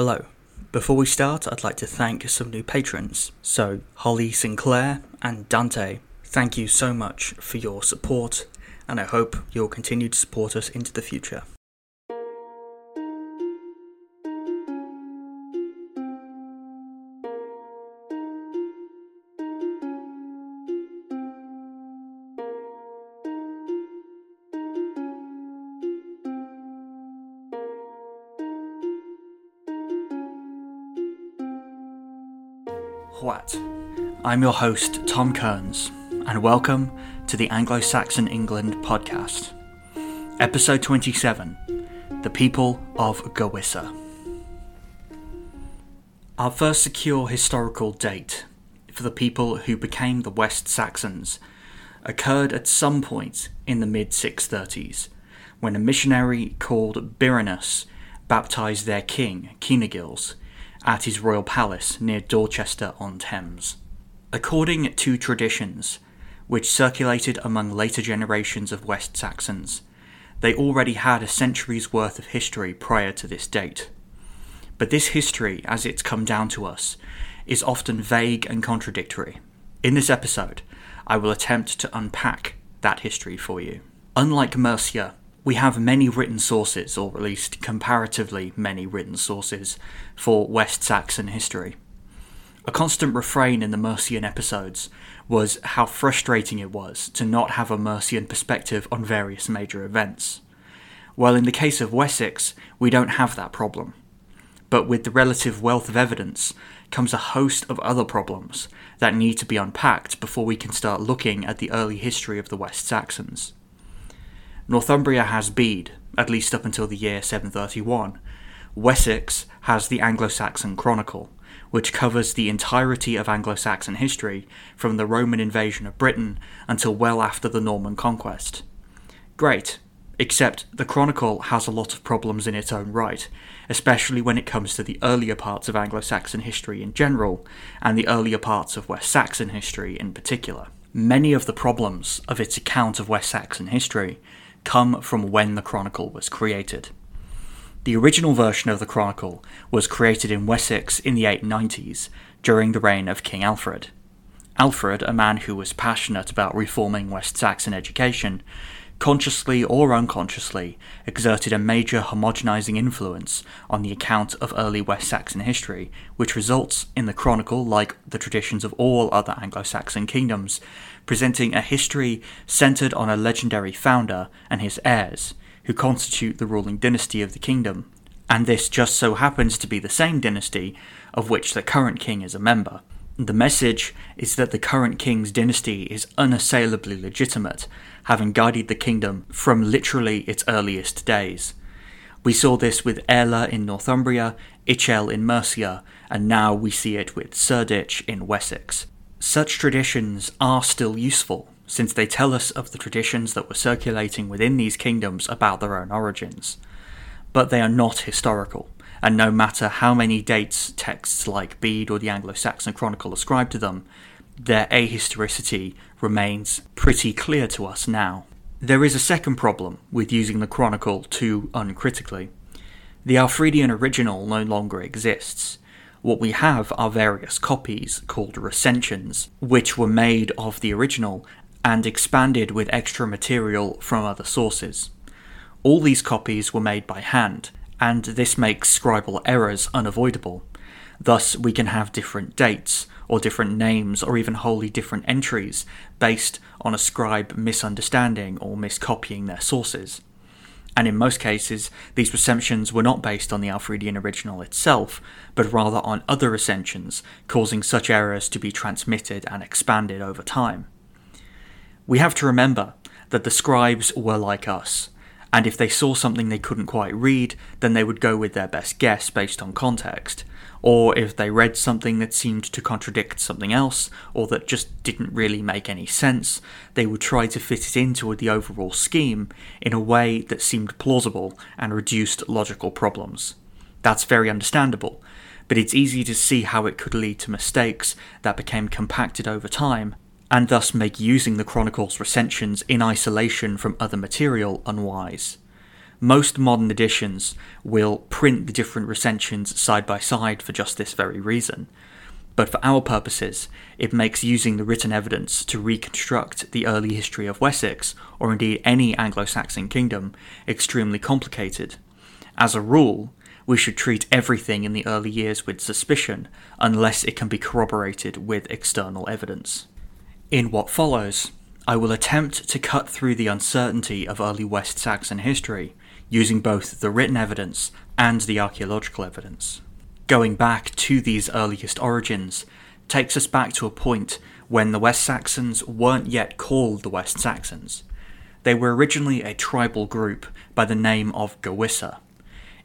Hello. Before we start, I'd like to thank some new patrons. So, Holly Sinclair and Dante, thank you so much for your support, and I hope you'll continue to support us into the future. I'm your host, Tom Kearns, and welcome to the Anglo Saxon England podcast. Episode 27 The People of Gewissa. Our first secure historical date for the people who became the West Saxons occurred at some point in the mid 630s when a missionary called Birinus baptized their king, Cynegils, at his royal palace near Dorchester on Thames. According to traditions, which circulated among later generations of West Saxons, they already had a century's worth of history prior to this date. But this history, as it's come down to us, is often vague and contradictory. In this episode, I will attempt to unpack that history for you. Unlike Mercia, we have many written sources, or at least comparatively many written sources, for West Saxon history. A constant refrain in the Mercian episodes was how frustrating it was to not have a Mercian perspective on various major events. Well, in the case of Wessex, we don't have that problem. But with the relative wealth of evidence comes a host of other problems that need to be unpacked before we can start looking at the early history of the West Saxons. Northumbria has Bede, at least up until the year 731. Wessex has the Anglo Saxon Chronicle, which covers the entirety of Anglo Saxon history from the Roman invasion of Britain until well after the Norman conquest. Great, except the Chronicle has a lot of problems in its own right, especially when it comes to the earlier parts of Anglo Saxon history in general, and the earlier parts of West Saxon history in particular. Many of the problems of its account of West Saxon history come from when the Chronicle was created. The original version of the Chronicle was created in Wessex in the 890s during the reign of King Alfred. Alfred, a man who was passionate about reforming West Saxon education, consciously or unconsciously exerted a major homogenizing influence on the account of early West Saxon history, which results in the Chronicle, like the traditions of all other Anglo Saxon kingdoms, presenting a history centered on a legendary founder and his heirs, who constitute the ruling dynasty of the kingdom. And this just so happens to be the same dynasty of which the current king is a member. The message is that the current king's dynasty is unassailably legitimate, having guided the kingdom from literally its earliest days. We saw this with Aella in Northumbria, Icel in Mercia, and now we see it with Cerdic in Wessex. Such traditions are still useful, since they tell us of the traditions that were circulating within these kingdoms about their own origins. But they are not historical, and no matter how many dates texts like Bede or the Anglo Saxon Chronicle ascribe to them, their ahistoricity remains pretty clear to us now. There is a second problem with using the Chronicle too uncritically. The Alfredian original no longer exists, what we have are various copies called recensions, which were made of the original and expanded with extra material from other sources. All these copies were made by hand, and this makes scribal errors unavoidable. Thus, we can have different dates, or different names, or even wholly different entries based on a scribe misunderstanding or miscopying their sources and in most cases, these recensions were not based on the Alfredian original itself, but rather on other recensions, causing such errors to be transmitted and expanded over time. We have to remember that the scribes were like us, and if they saw something they couldn't quite read, then they would go with their best guess based on context, or if they read something that seemed to contradict something else, or that just didn't really make any sense, they would try to fit it into the overall scheme in a way that seemed plausible and reduced logical problems. That's very understandable, but it's easy to see how it could lead to mistakes that became compacted over time, and thus make using the Chronicle's recensions in isolation from other material unwise. Most modern editions will print the different recensions side by side for just this very reason. But for our purposes, it makes using the written evidence to reconstruct the early history of Wessex, or indeed any Anglo Saxon kingdom, extremely complicated. As a rule, we should treat everything in the early years with suspicion unless it can be corroborated with external evidence. In what follows, I will attempt to cut through the uncertainty of early West Saxon history using both the written evidence and the archaeological evidence. Going back to these earliest origins takes us back to a point when the West Saxons weren't yet called the West Saxons. They were originally a tribal group by the name of Gewissa.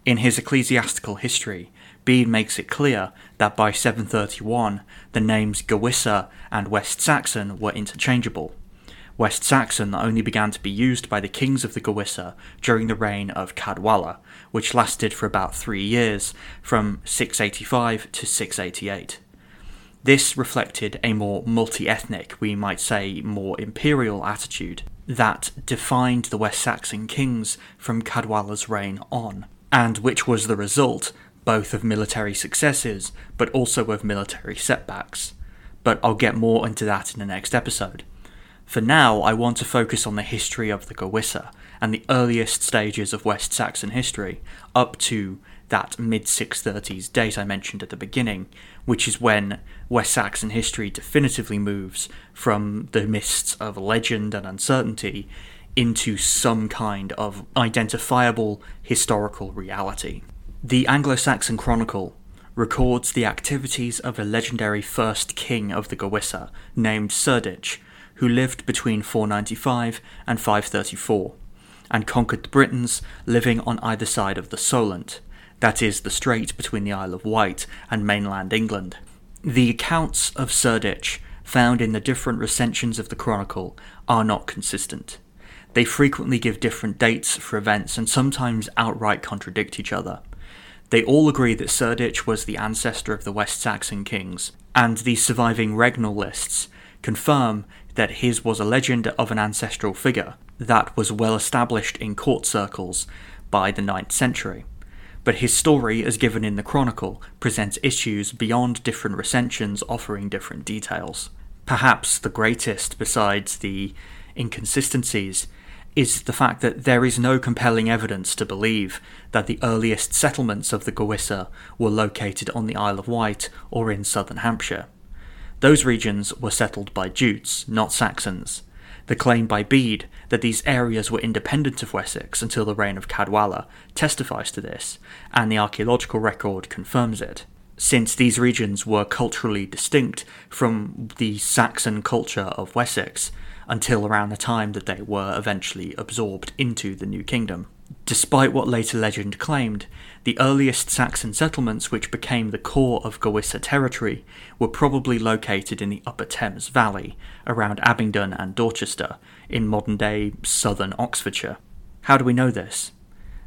In his ecclesiastical history, Bede makes it clear that by 731 the names Gewissa and West Saxon were interchangeable. West Saxon only began to be used by the kings of the Gewissa during the reign of Cadwalla, which lasted for about three years, from 685 to 688. This reflected a more multi ethnic, we might say more imperial attitude that defined the West Saxon kings from Cadwalla's reign on, and which was the result both of military successes but also of military setbacks. But I'll get more into that in the next episode. For now, I want to focus on the history of the Gewissa and the earliest stages of West Saxon history, up to that mid 630s date I mentioned at the beginning, which is when West Saxon history definitively moves from the mists of legend and uncertainty into some kind of identifiable historical reality. The Anglo Saxon Chronicle records the activities of a legendary first king of the Gewissa named Cerdic, who lived between 495 and 534, and conquered the Britons living on either side of the Solent, that is, the strait between the Isle of Wight and mainland England. The accounts of Cerdic found in the different recensions of the Chronicle are not consistent. They frequently give different dates for events and sometimes outright contradict each other. They all agree that Cerdic was the ancestor of the West Saxon kings, and the surviving regnal lists confirm that his was a legend of an ancestral figure that was well established in court circles by the 9th century. But his story, as given in the Chronicle, presents issues beyond different recensions offering different details. Perhaps the greatest, besides the inconsistencies, is the fact that there is no compelling evidence to believe that the earliest settlements of the Gewissa were located on the Isle of Wight or in southern Hampshire. Those regions were settled by Jutes, not Saxons. The claim by Bede that these areas were independent of Wessex until the reign of Cadwalla testifies to this, and the archaeological record confirms it, since these regions were culturally distinct from the Saxon culture of Wessex until around the time that they were eventually absorbed into the new kingdom. Despite what later legend claimed, the earliest Saxon settlements which became the core of Gewissa territory were probably located in the Upper Thames Valley, around Abingdon and Dorchester, in modern day southern Oxfordshire. How do we know this?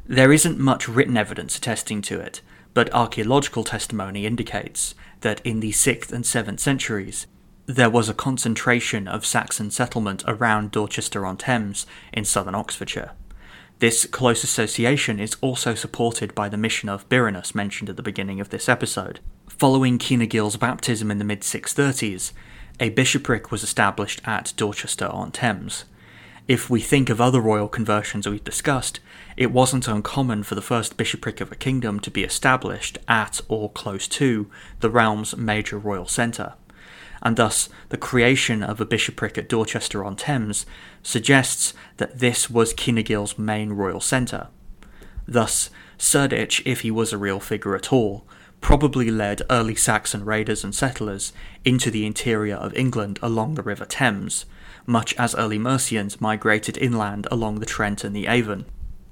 There isn't much written evidence attesting to it, but archaeological testimony indicates that in the 6th and 7th centuries, there was a concentration of Saxon settlement around Dorchester on Thames in southern Oxfordshire. This close association is also supported by the mission of Birinus mentioned at the beginning of this episode. Following Cynegils' baptism in the mid 630s, a bishopric was established at Dorchester on Thames. If we think of other royal conversions we've discussed, it wasn't uncommon for the first bishopric of a kingdom to be established at or close to the realm's major royal centre and thus the creation of a bishopric at Dorchester on Thames suggests that this was Cynegils' main royal centre. Thus, Cerdic, if he was a real figure at all, probably led early Saxon raiders and settlers into the interior of England along the River Thames, much as early Mercians migrated inland along the Trent and the Avon.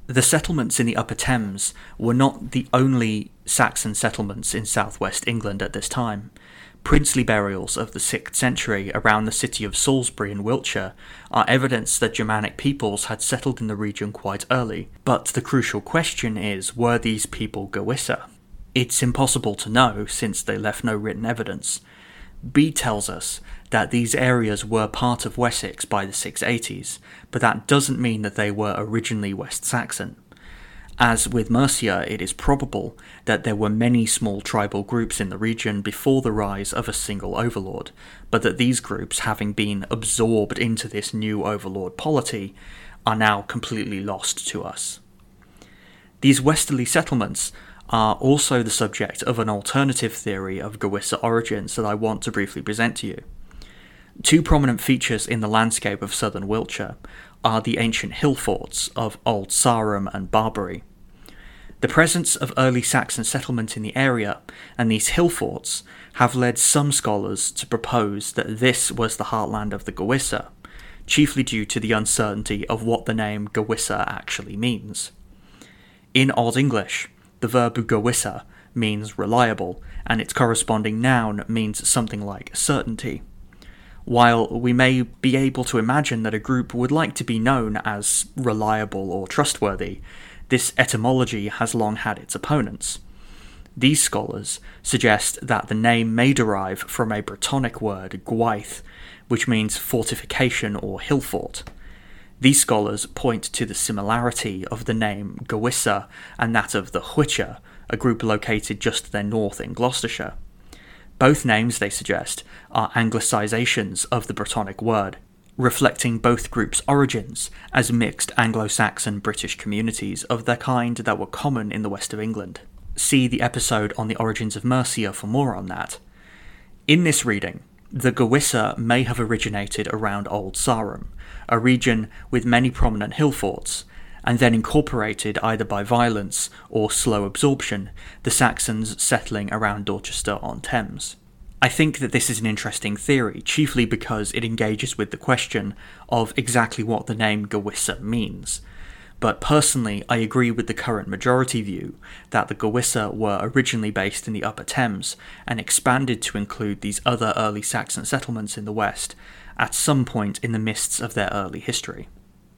The settlements in the Upper Thames were not the only Saxon settlements in southwest England at this time princely burials of the 6th century around the city of Salisbury in Wiltshire are evidence that Germanic peoples had settled in the region quite early. But the crucial question is were these people Gewissa? It's impossible to know since they left no written evidence. Bede tells us that these areas were part of Wessex by the 680s, but that doesn't mean that they were originally West Saxon. As with Mercia, it is probable that there were many small tribal groups in the region before the rise of a single overlord, but that these groups, having been absorbed into this new overlord polity, are now completely lost to us. These westerly settlements are also the subject of an alternative theory of Gewissa origins that I want to briefly present to you. Two prominent features in the landscape of southern Wiltshire are the ancient hill forts of Old Sarum and Barbury. The presence of early Saxon settlement in the area and these hill forts have led some scholars to propose that this was the heartland of the Gewissa, chiefly due to the uncertainty of what the name Gewissa actually means. In Old English, the verb gowissa means reliable, and its corresponding noun means something like certainty. While we may be able to imagine that a group would like to be known as reliable or trustworthy, this etymology has long had its opponents. These scholars suggest that the name may derive from a Brittonic word, gwaith, which means fortification or hill fort. These scholars point to the similarity of the name Gewissa and that of the Hwicce, a group located just to their north in Gloucestershire. Both names, they suggest, are anglicizations of the Brittonic word, reflecting both groups' origins as mixed Anglo Saxon British communities of their kind that were common in the west of England. See the episode on the origins of Mercia for more on that. In this reading, the Gewissa may have originated around Old Sarum, a region with many prominent hill forts, and then incorporated either by violence or slow absorption, the Saxons settling around Dorchester on Thames. I think that this is an interesting theory, chiefly because it engages with the question of exactly what the name Gewissa means. But personally, I agree with the current majority view that the Gewissa were originally based in the Upper Thames and expanded to include these other early Saxon settlements in the west at some point in the mists of their early history.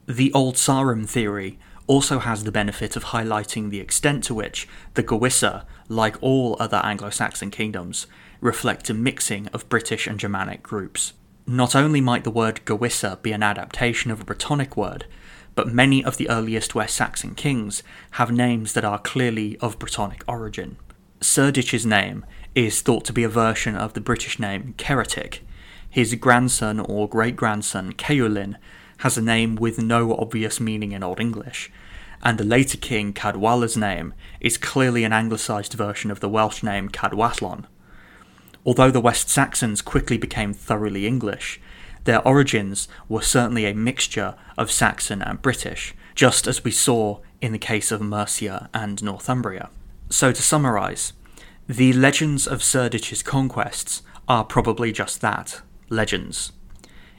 The Old Sarum theory also has the benefit of highlighting the extent to which the Gewissa, like all other Anglo Saxon kingdoms, reflect a mixing of British and Germanic groups. Not only might the word Gewissa be an adaptation of a Brittonic word, but many of the earliest West Saxon kings have names that are clearly of Brittonic origin. Cerdic's name is thought to be a version of the British name Ceretic. His grandson or great grandson, Ceawlin, has a name with no obvious meaning in Old English, and the later king Cadwalla's name is clearly an anglicised version of the Welsh name Cadwallon. Although the West Saxons quickly became thoroughly English, their origins were certainly a mixture of Saxon and British, just as we saw in the case of Mercia and Northumbria. So to summarise, the legends of Cerdic's conquests are probably just that legends.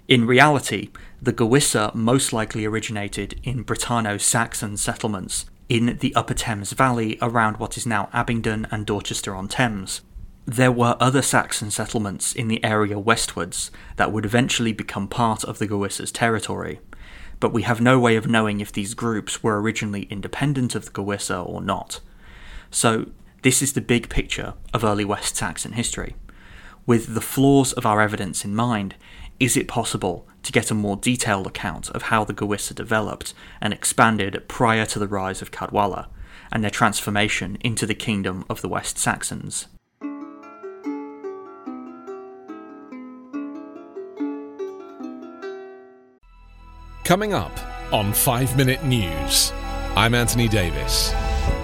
In reality, the Gewissa most likely originated in Brittano Saxon settlements in the Upper Thames Valley around what is now Abingdon and Dorchester on Thames. There were other Saxon settlements in the area westwards that would eventually become part of the Gewissa's territory, but we have no way of knowing if these groups were originally independent of the Gewissa or not. So, this is the big picture of early West Saxon history. With the flaws of our evidence in mind, is it possible to get a more detailed account of how the Gewissa developed and expanded prior to the rise of Cadwalla and their transformation into the kingdom of the West Saxons? Coming up on 5 Minute News, I'm Anthony Davis.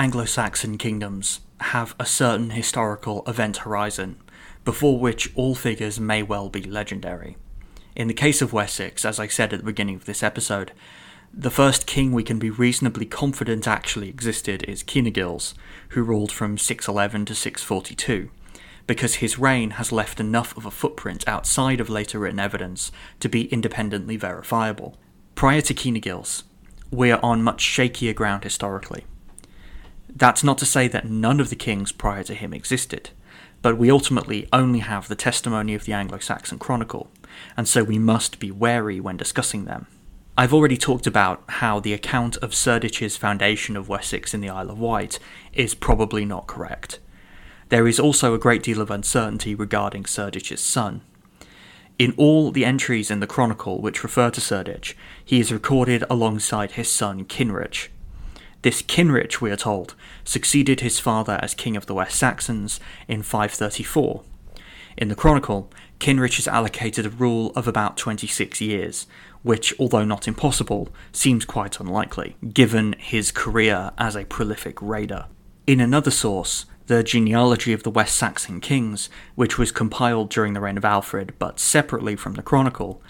Anglo Saxon kingdoms have a certain historical event horizon, before which all figures may well be legendary. In the case of Wessex, as I said at the beginning of this episode, the first king we can be reasonably confident actually existed is Cynegils, who ruled from 611 to 642, because his reign has left enough of a footprint outside of later written evidence to be independently verifiable. Prior to Cynegils, we are on much shakier ground historically. That's not to say that none of the kings prior to him existed, but we ultimately only have the testimony of the Anglo Saxon Chronicle, and so we must be wary when discussing them. I've already talked about how the account of Cerdic's foundation of Wessex in the Isle of Wight is probably not correct. There is also a great deal of uncertainty regarding Cerdic's son. In all the entries in the Chronicle which refer to Cerdic, he is recorded alongside his son Cynric. This Cynric, we are told, succeeded his father as king of the West Saxons in 534. In the Chronicle, Cynric is allocated a rule of about 26 years, which, although not impossible, seems quite unlikely, given his career as a prolific raider. In another source, the genealogy of the West Saxon kings, which was compiled during the reign of Alfred but separately from the Chronicle,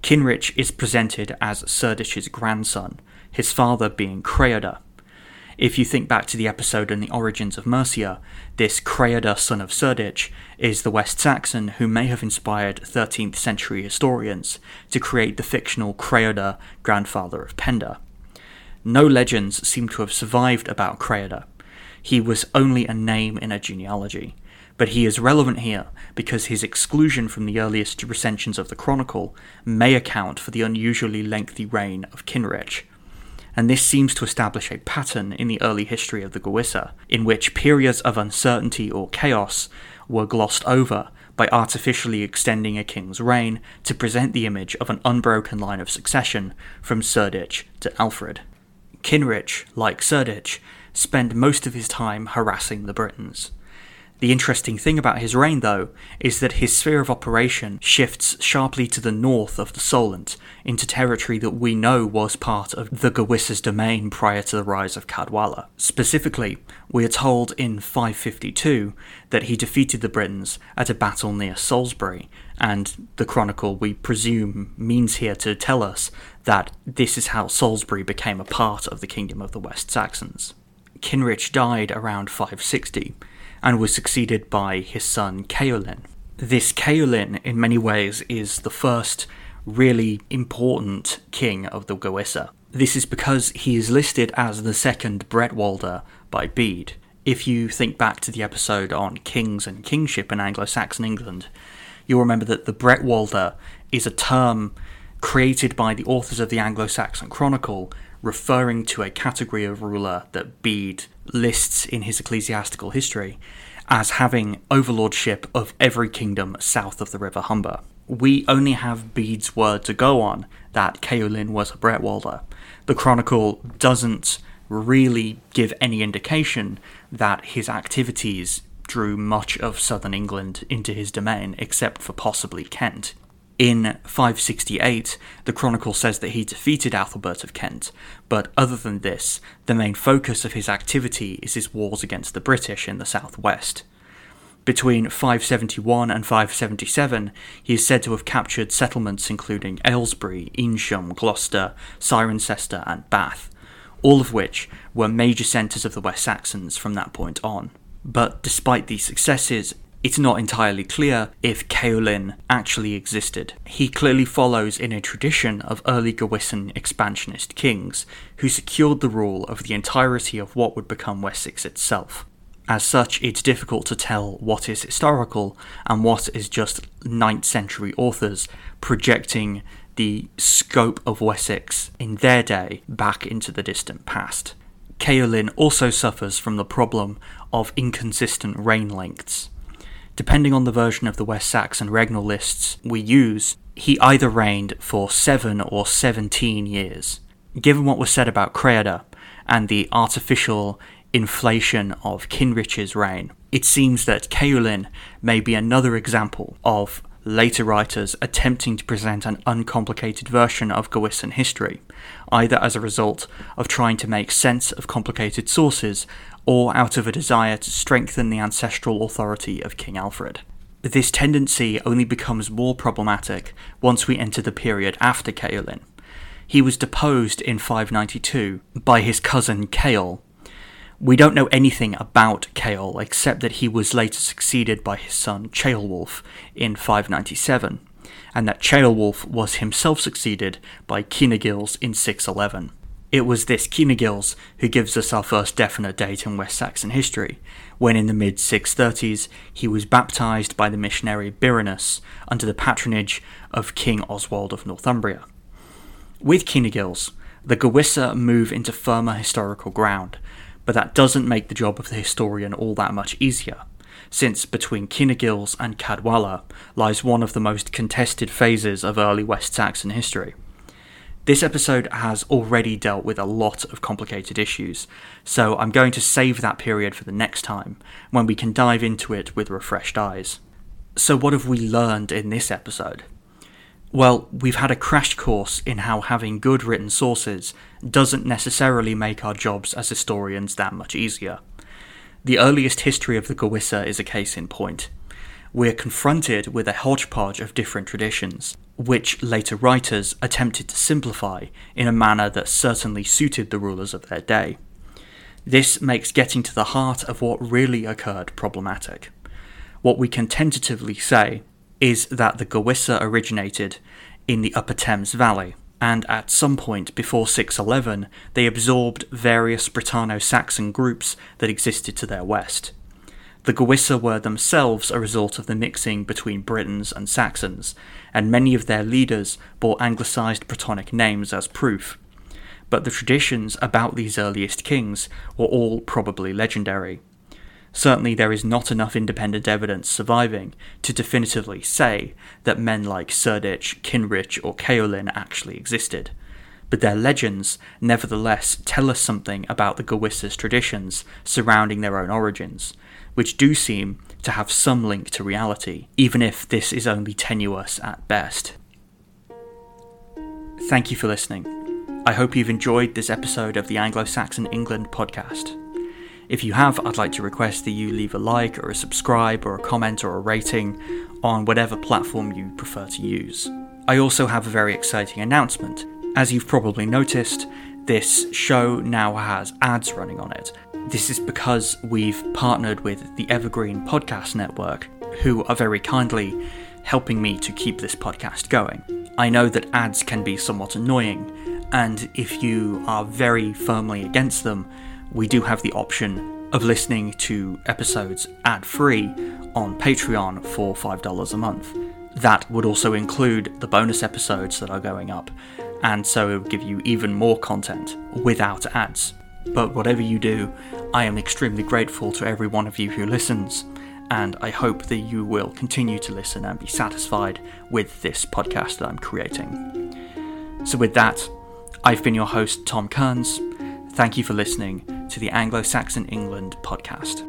Cynric is presented as Cerdic's grandson, his father being Creoda. If you think back to the episode on the origins of Mercia, this Creoda, son of Cerdic, is the West Saxon who may have inspired 13th century historians to create the fictional Creoda, grandfather of Penda. No legends seem to have survived about Creoda. He was only a name in a genealogy, but he is relevant here because his exclusion from the earliest recensions of the Chronicle may account for the unusually lengthy reign of Cynric and this seems to establish a pattern in the early history of the Gewissa, in which periods of uncertainty or chaos were glossed over by artificially extending a king's reign to present the image of an unbroken line of succession from Cerdic to Alfred. Cynric, like Cerdic, spent most of his time harassing the Britons. The interesting thing about his reign, though, is that his sphere of operation shifts sharply to the north of the Solent, into territory that we know was part of the Gewissa's domain prior to the rise of Cadwalla. Specifically, we are told in 552 that he defeated the Britons at a battle near Salisbury, and the chronicle, we presume, means here to tell us that this is how Salisbury became a part of the kingdom of the West Saxons. Cynric died around 560 and was succeeded by his son Ceawlin. This Ceawlin, in many ways, is the first really important king of the Gewissa. This is because he is listed as the second Bretwalda by Bede. If you think back to the episode on kings and kingship in Anglo Saxon England, you'll remember that the Bretwalda is a term created by the authors of the Anglo Saxon Chronicle referring to a category of ruler that Bede lists in his ecclesiastical history as having overlordship of every kingdom south of the River Humber. We only have Bede's word to go on that Ceawlin was a Bretwalda. The Chronicle doesn't really give any indication that his activities drew much of southern England into his domain, except for possibly Kent. In 568, the Chronicle says that he defeated Athelbert of Kent, but other than this, the main focus of his activity is his wars against the British in the southwest. Between 571 and 577, he is said to have captured settlements including Aylesbury, Eynsham, Gloucester, Cirencester, and Bath, all of which were major centres of the West Saxons from that point on. But despite these successes, it's not entirely clear if Ceawlin actually existed. He clearly follows in a tradition of early Gewissan expansionist kings who secured the rule of the entirety of what would become Wessex itself. As such, it's difficult to tell what is historical and what is just 9th century authors projecting the scope of Wessex in their day back into the distant past. Ceawlin also suffers from the problem of inconsistent reign lengths. Depending on the version of the West Saxon regnal lists we use, he either reigned for 7 or 17 years. Given what was said about Creoda and the artificial inflation of Cynric's reign, it seems that Ceawlin may be another example of later writers attempting to present an uncomplicated version of Gewissan history, either as a result of trying to make sense of complicated sources or out of a desire to strengthen the ancestral authority of King Alfred. This tendency only becomes more problematic once we enter the period after Ceawlin. He was deposed in 592 by his cousin Ceol. We don't know anything about Ceol except that he was later succeeded by his son Ceolwulf in 597, and that Ceolwulf was himself succeeded by Cynegils in 611. It was this Cynegils who gives us our first definite date in West Saxon history, when in the mid 630s he was baptized by the missionary Birinus under the patronage of King Oswald of Northumbria. With Cynegils, the Gewissa move into firmer historical ground, but that doesn't make the job of the historian all that much easier, since between Cynegils and Cadwalla lies one of the most contested phases of early West Saxon history. This episode has already dealt with a lot of complicated issues, so I'm going to save that period for the next time, when we can dive into it with refreshed eyes. So, what have we learned in this episode? Well, we've had a crash course in how having good written sources doesn't necessarily make our jobs as historians that much easier. The earliest history of the Gewissa is a case in point. We're confronted with a hodgepodge of different traditions, which later writers attempted to simplify in a manner that certainly suited the rulers of their day. This makes getting to the heart of what really occurred problematic. What we can tentatively say is that the Gewissa originated in the Upper Thames Valley, and at some point before 611 they absorbed various Brittano Saxon groups that existed to their west. The Gewissa were themselves a result of the mixing between Britons and Saxons, and many of their leaders bore anglicised Brittonic names as proof. But the traditions about these earliest kings were all probably legendary. Certainly, there is not enough independent evidence surviving to definitively say that men like Cerdic, Cynric, or Ceawlin actually existed. But their legends, nevertheless, tell us something about the Gewissa's traditions surrounding their own origins, which do seem to have some link to reality, even if this is only tenuous at best. Thank you for listening. I hope you've enjoyed this episode of the Anglo Saxon England podcast. If you have, I'd like to request that you leave a like or a subscribe or a comment or a rating on whatever platform you prefer to use. I also have a very exciting announcement. As you've probably noticed, this show now has ads running on it, this is because we've partnered with the Evergreen Podcast Network, who are very kindly helping me to keep this podcast going. I know that ads can be somewhat annoying, and if you are very firmly against them, we do have the option of listening to episodes ad free on Patreon for $5 a month. That would also include the bonus episodes that are going up, and so it would give you even more content without ads. But whatever you do, I am extremely grateful to every one of you who listens, and I hope that you will continue to listen and be satisfied with this podcast that I'm creating. So, with that, I've been your host, Tom Kearns. Thank you for listening to the Anglo Saxon England podcast.